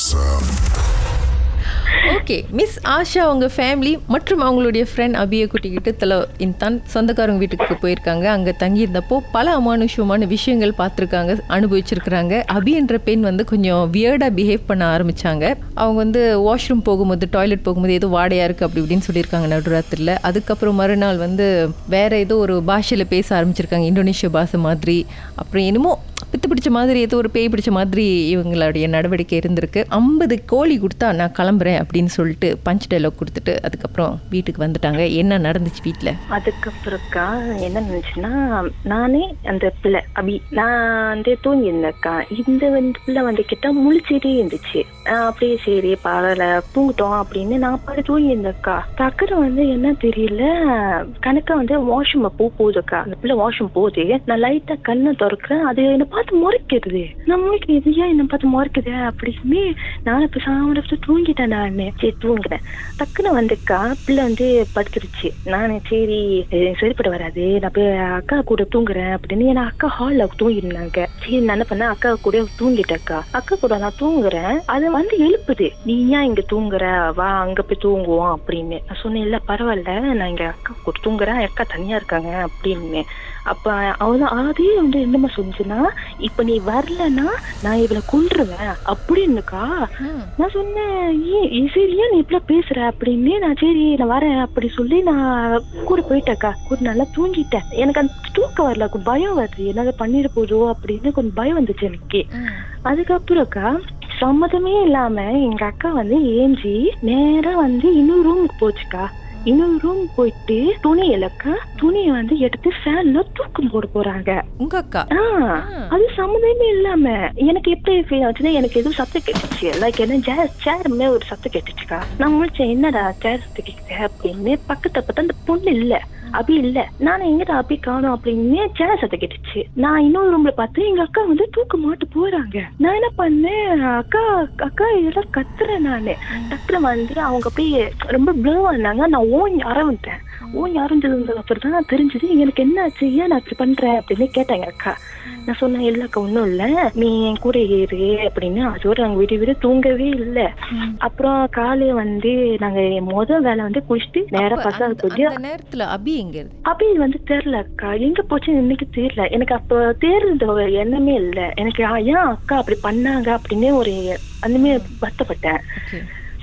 Threesome. Okay miss Asha அவங்க family மற்றும் அவங்களுடைய ஃப்ரெண்ட் அபியை கூட்டிக்கிட்டு தலை இன்தான் சொந்தக்காரங்க வீட்டுக்கு போயிருக்காங்க. அங்கே தங்கியிருந்தப்போ பல அமானுஷமான விஷயங்கள் பார்த்துருக்காங்க அனுபவிச்சிருக்கிறாங்க. அபி என்ற பெண் வந்து கொஞ்சம் வியர்டாக பிஹேவ் பண்ண ஆரம்பிச்சாங்க. அவங்க வந்து வாஷ்ரூம் போகும்போது டாய்லெட் போகும்போது ஏதோ வாடையாக இருக்குது அப்படி இப்படின்னு சொல்லியிருக்காங்க நடுராத்திரில். அதுக்கப்புறம் மறுநாள் வந்து வேறு ஏதோ ஒரு பாஷையில் பேச ஆரம்பிச்சிருக்காங்க இந்தோனேஷிய பாஷை மாதிரி. அப்புறம் என்னமோ பித்து பிடிச்ச மாதிரி ஏதோ ஒரு பேய் பிடிச்ச மாதிரி இவங்களுடைய நடவடிக்கை இருந்திருக்கு. ஐம்பது கோழி கொடுத்தா நான் கிளம்புறேன் அப்படின்னு சொல்லிட்டு பஞ்ச் டைலாக் கொடுத்துட்டு அதுக்கப்புறம் வீட்டுக்கு வந்துட்டாங்க. என்ன நடந்துச்சு வீட்டில் அதுக்கப்புறம்க்கா என்ன நினச்சுன்னா நானே அந்த பிள்ளை அபி நான் வந்து தூங்கி இருந்தேன்க்கா இந்த வந்து பிள்ளை வந்து கிட்ட முழிச்சிட்டே இருந்துச்சு. அப்படியே சரி பரவாயில்ல தூங்கிட்டோம் அப்படின்னு நான் பாரு தூங்கி இருந்தேன்க்கா டக்குனு வந்து என்ன தெரியல கணக்கா வந்து வாஷ்ரூம் போ போகுதுக்கா அந்த பிள்ளை வாஷ்ரூம் போகுது. நான் லைட்டா கண்ணை திறக்கிறேன். அது என்ன பார்த்து முறைக்குது. நான் இது ஏன் என்னை பார்த்து முறைக்குது அப்படின்னு நான் இப்ப சாப்பிட தூங்கிட்டேன் நான் சரி தூங்குறேன். டக்குன்னு வந்துக்கா பிள்ளை வந்து படுத்துருச்சு. நான் சரி சரிப்பட்டு சரிப்பட வராது. நான் போய் அக்கா கூட தூங்குறேன் அப்படின்னு ஏன்னா அக்கா ஹால்ல தூங்கிருந்தாங்க சரி நான் என்ன பண்ணேன்? அக்கா கூட தூங்கிட்டேக்கா அக்கா கூட நான் தூங்குறேன். அது வந்து எழுப்புது. நீ ஏன் இங்க தூங்குற? வா அங்க போய் தூங்குவோம் அப்படின்னு. நான் சொன்னேன் இல்ல பரவாயில்ல. நான் இங்க அக்கா கூட தூங்குறேன். அக்கா தனியா இருக்காங்க அப்படின்னு. அப்ப அவன் அதே வந்து என்னமா சொன்னுச்சுன்னா இப்ப நீ வரலன்னா நான் இவளை கொன்றுவேன். அப்படின்னுக்கா நான் சொன்னேன் ஏன் சரி ஏன் நீ இப்படி பேசுற? அப்படின்னு நான் சரி நான் வரேன் அப்படி சொல்லி நான் கூட போயிட்டேக்கா கூட நல்லா தூங்கிட்டேன். எனக்கு அந்த தூக்கம் வரல பயம் வருது. என்ன பண்ணிட போதோ? அப்படின்னு கொஞ்சம் பயம் வந்துச்சு எனக்கு. அதுக்கப்புறம்க்கா சம்மதமே இல்லாம எங்க அக்கா வந்து ஏஞ்சி நேரா வந்து இன்னொரு ரூமுக்கு போச்சுக்கா. இன்னொரு ரூம் போயிட்டு துணி இலக்க துணியை வந்து எடுத்து ஃபேன்ல தூக்கம் போட போறாங்க. உங்க அக்கா? அது சம்மந்தமே இல்லாம எனக்கு எப்படி ஃபீல் ஆச்சுன்னா எனக்கு எதுவும் சத்தம் கேட்டுச்சு. லைக் என்ன சேர் சேருமே ஒரு சத்தம் கேட்டுச்சுக்கா. நான் முடிச்சேன் என்னடா சேர் சத்தம் அப்படின்னு. பக்கத்துல பார்த்தா அந்த பொண்ணு இல்ல. அபி இல்ல. நான் எங்கடா அபி காணோம் அப்படின்னு சேர் சத்தம் கேட்டுச்சு. நான் இன்னொரு ரூம்ல பார்த்து எங்க அக்கா வந்து தூக்க மாட்டு போறாங்க. நான் என்ன பண்ணேன்? அக்கா அக்கா இதெல்லாம் கத்துறேன் நானு. டக்குனு வந்து அவங்க அப்படியே ரொம்ப ப்ளோவா இருந்தாங்க நான் ஓன் ஆரம்பித்தேன் ஓன் ஆரம்பிச்சதுக்கு அப்புறம் தான் தெரிஞ்சது. எனக்கு என்ன ஆச்சு ஏன் நான் இப்படி பண்றேன் அப்படின்னு கேட்டாங்க அக்கா. நான் சொன்னேன் இல்ல அக்கா ஒன்றும் இல்ல. நீ என் கூட ஏறு அப்படின்னு. அதோட நாங்க விட விட தூங்கவே இல்லை. அப்புறம் காலையில வந்து நாங்க முத வேலை வந்து குளிச்சுட்டு நேரா அப்ப பசார் அந்த- போயிட்டு அந்த நேரத்துல அபி எங்க அப்படி வந்து தெரியல அக்கா. எங்க போச்சுன்னு இன்னைக்கு தெரியல. எனக்கு அப்ப தேர்ந்த எண்ணமே இல்ல. எனக்கு ஏன் அக்கா அப்படி பண்ணாங்க? அப்படின்னு ஒரு அந்தமே வருத்தப்பட்டேன்.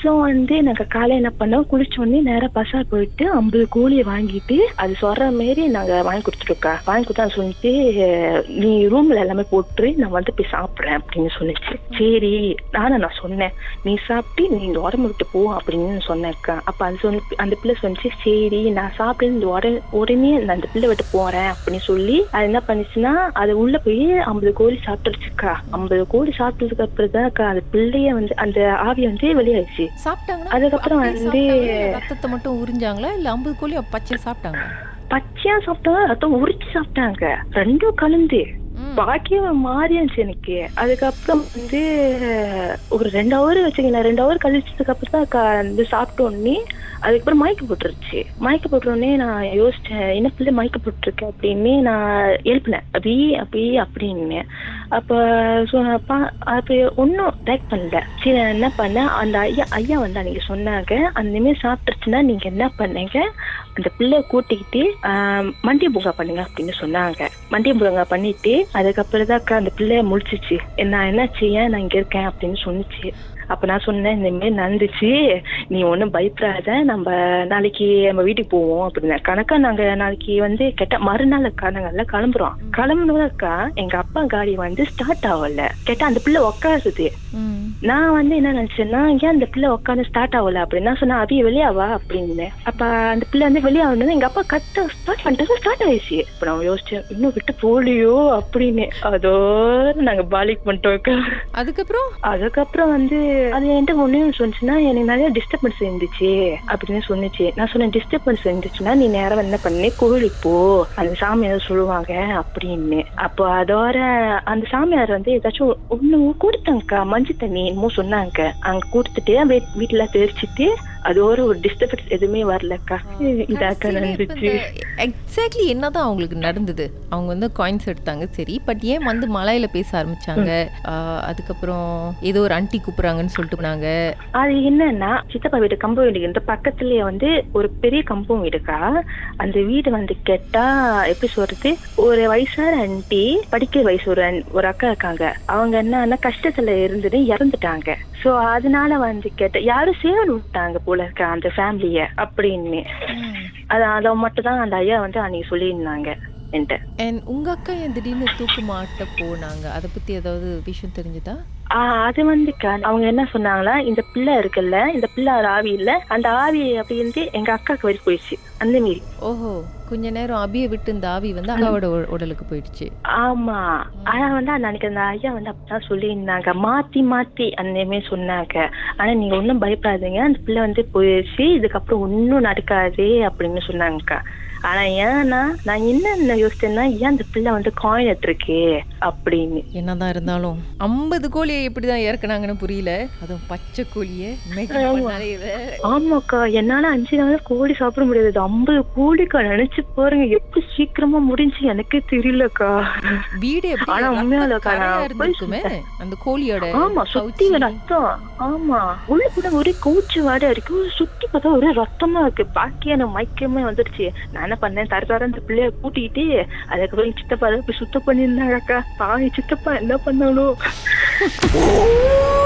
ஸோ வந்து நாங்கள் காலையில் என்ன பண்ணோம்? குளிச்ச நேராக பசார் போயிட்டு ஐம்பது கோழியை வாங்கிட்டு அது சொல்ற மாரி நாங்கள் வாங்கி கொடுத்துருக்கா வாங்கி கொடுத்தா சொல்லிட்டு நீ ரூம்ல எல்லாமே போட்டு நான் வந்து போய் சாப்பிட்றேன் அப்படின்னு சொல்லிச்சு சரி நானும் நான் சொன்னேன். நீ சாப்பிட்டு நீ இந்த உடம்பு விட்டு போ அப்படின்னு சொன்னேக்கா அப்போ அது சொன்ன அந்த பிள்ளை சொன்னிச்சு சரி நான் சாப்பிட்டு இந்த உட உடனே நான் அந்த பிள்ளை விட்டு போறேன் அப்படின்னு சொல்லி அது என்ன பண்ணுச்சுன்னா அது உள்ள போய் ஐம்பது கோழி சாப்பிட்டுருச்சுக்கா. ஐம்பது கோழி சாப்பிட்டதுக்கு அப்புறம் தான் அக்கா அந்த பிள்ளைய வந்து அந்த ஆவி வந்து வெளியாயிடுச்சு சாப்பிட்டாங்கன்னா அதுக்கப்புறம் வந்து- சாப்பிட்டாங்களா? ரத்தத்தை மட்டும் உறிஞ்சாங்களா? இல்ல ஐம்பது கோழி பச்சை சாப்பிட்டாங்களா? பச்சையா சாப்பிட்டா ரத்தம் உரிச்சு சாப்பிட்டாங்க. ரெண்டும் கலந்து. பாக்கியம் மாறி இருந்துச்சு எனக்கு. அதுக்கப்புறம் வந்து ஒரு ரெண்டு ஹவர் வச்சுக்கல ரெண்டு ஹவர் கழிச்சதுக்கு அப்புறம் தான் க- வந்து சாப்பிட்ட உடனே அதுக்கப்புறம் மயக்க போட்டுருச்சு. மயக்க போட்டுருன்னே நான் யோசிச்சேன் என்ன பிள்ளை மயக்க போட்டுருக்க? அப்படின்னு நான் எழுப்பினேன். அப்படி அப்படி அப்படின்னு அப்போ so பா- ஒன்றும் ரியாக்ட் பண்ணல. சரி நான் என்ன பண்ணேன்? அந்த ஐயா ஐயா வந்து அன்னைக்கு சொன்னாங்க அந்த மாதிரி சாப்பிட்டுருச்சுன்னா நீங்கள் என்ன பண்ணீங்க? அந்த பிள்ளை கூட்டிக்கிட்டு மண்டிய பூங்கா பண்ணுங்க அப்படின்னு சொன்னாங்க. மண்டிய பூங்கா பண்ணிட்டு அதுக்கப்புறம் தான் அக்கா அந்த பிள்ளைய முடிச்சிச்சு நான் என்ன செய்ய நான் இங்க இருக்கேன் அப்படின்னு சொன்னுச்சு. அப்ப நான் சொன்னேன் இந்த மாதிரி நடந்துச்சு. நீ ஒன்றும் பயப்படாத நம்ம நாளைக்கு நம்ம வீட்டுக்கு போவோம் அப்படின்னு கணக்கா நாங்க நாளைக்கு வந்து கெட்ட மறுநாள் அக்கா நாங்க எல்லாம் கிளம்புறோம். கிளம்புனதுக்கா எங்க அப்பா காடி வந்து ஸ்டார்ட் ஆகல. கேட்டா அந்த பிள்ளை உட்காருது. நான் வந்து என்ன நினைச்சேன்னா ஏன் அந்த பிள்ளை உட்காந்து ஸ்டார்ட் ஆகல அப்படின்னு? நான் சொன்னேன் அபிய வெளியாவா அப்படின்னு. அப்ப அந்த பிள்ளை வந்து வெளியாகணும் எங்க அப்பா கத்த ஸ்டார்ட் பண்ணிட்டு ஸ்டார்ட் ஆயிடுச்சு. இப்ப நான் யோசிச்சேன் இன்னும் விட்டு போலியோ அப்படின்னு. அதோட நாங்க பாலிக் பண்ணிட்டோம் அதுக்கப்புறம்? அதுக்கப்புறம் வந்து அது என்கிட்ட ஒண்ணு சொன்னுச்சுன்னா எனக்கு நிறைய டிஸ்டர்பன்ஸ் இருந்துச்சு அப்படின்னு சொன்னுச்சு. நான் சொன்னேன் டிஸ்டர்பன்ஸ் இருந்துச்சுன்னா நீ நேரம் என்ன பண்ணி? கோயிலுக்கு போ. அந்த சாமியார் சொல்லுவாங்க அப்படின்னு. அப்போ அதோட அந்த சாமியார் வந்து ஏதாச்சும் ஒன்று கொடுத்தாங்கக்கா மஞ்சள் தண்ணி என்னமோ சொன்னாங்க. அங்க கொடுத்துட்டு வீட்டில் வீட்டுல தெரிச்சிட்டு அது ஒரு ஒரு டிஸ்டர்பன்ஸ் எதுவுமே வரலக்கா இதாக்கா நடந்துச்சு. எக்ஸாக்ட்லி என்னதான் அவங்களுக்கு நடந்தது. அவங்க வந்து காயின்ஸ் எடுத்தாங்க சரி. பட் ஏன் வந்து மலையில பேச ஆரம்பிச்சாங்க? அதுக்கப்புறம் ஏதோ ஒரு அண்டி கூப்பிடுறாங்கன்னு சொல்லிட்டு போனாங்க. அது என்னன்னா சித்தப்பா வீடு கம்பம் வீடு. இந்த பக்கத்துலயே வந்து ஒரு பெரிய கம்பம் வீடுக்கா. அந்த வீடு வந்து கேட்டா எப்படி சொல்றது? ஒரு வயசான ஆண்டி படிக்கிற வயசு ஒரு ஒரு அக்கா இருக்காங்க. அவங்க என்னன்னா கஷ்டத்துல இருந்துட்டு இறந்துட்டாங்க. சோ அதனால வந்து கேட்ட யாரும் சேவல் விட்டாங்க போல இருக்க அந்த ஃபேமிலிய அப்படின்னு. அது அதை மட்டும் தான் அந்த ஐயா வந்து அன்னைக்கு சொல்லியிருந்தாங்க. என்கிட்ட. அண்ட் உங்க அக்கா ஏன் திடீர்னு தூக்கு மாட்ட போனாங்க? அதை பத்தி ஏதாவது விஷயம் தெரிஞ்சுதா? அது வந்துக்கா அவங்க என்ன சொன்னாங்களா? இந்த பிள்ளை இருக்குல்ல இந்த பிள்ளை ஒரு ஆவி இல்ல அந்த ஆவி அப்படின்னு எங்க அக்காக்கு வரி போயிடுச்சு அந்த மாரி ஓஹோ கொஞ்ச நேரம் அபியை விட்டு இந்த ஆவி வந்து அக்காவோட உடலுக்கு போயிடுச்சு. ஆமா. ஆனா வந்து அன்னைக்கு அந்த ஐயா வந்து அப்படிதான் சொல்லியிருந்தாங்க. மாத்தி மாத்தி அந்த மாதிரி சொன்னாங்க. ஆனா நீங்க ஒண்ணும் பயப்படாதீங்க அந்த பிள்ளை வந்து போயிடுச்சு இதுக்கப்புறம் ஒன்னும் நடக்காது அப்படின்னு சொன்னாங்கக்கா. ஆனா ஏன்னா நான் என்ன யோசிச்சேன்னா ஏன் அந்த பிள்ளை வந்து காயின் எடுத்திருக்கு அப்படின்னு. என்னதான் இருந்தாலும் ஐம்பது கோழியை எப்படிதான் இறக்குனாங்கன்னு புரியல. அதுவும் பச்சை கோழியை ஆமாக்கா என்னால அஞ்சு நாள் கோழி சாப்பிட முடியாது. ஐம்பது கோழிக்கா நினைச்சு பாருங்க எப்படி சீக்கிரமா முடிஞ்சு எனக்கே தெரியலக்கா. வீடு ஆனா உண்மையாலக்கா, அந்த கோழியோட ஆமா சுத்தி. ரத்தம். ஆமா உள்ள கூட ஒரே கூச்சு வாடை இருக்கு சுத்தி பார்த்தா ஒரே ரத்தமா இருக்கு. பாக்கி எனக்கு மயக்கமே வந்துருச்சு. நான் என்ன பண்ணேன்? தர தர அந்த பிள்ளைய கூட்டிட்டு அதுக்கப்புறம் சித்தப்பா அதை போய் சுத்தம் பண்ணியிருந்தாங்க அக்கா பாவி சித்தப்பா என்ன பண்ணாலும்?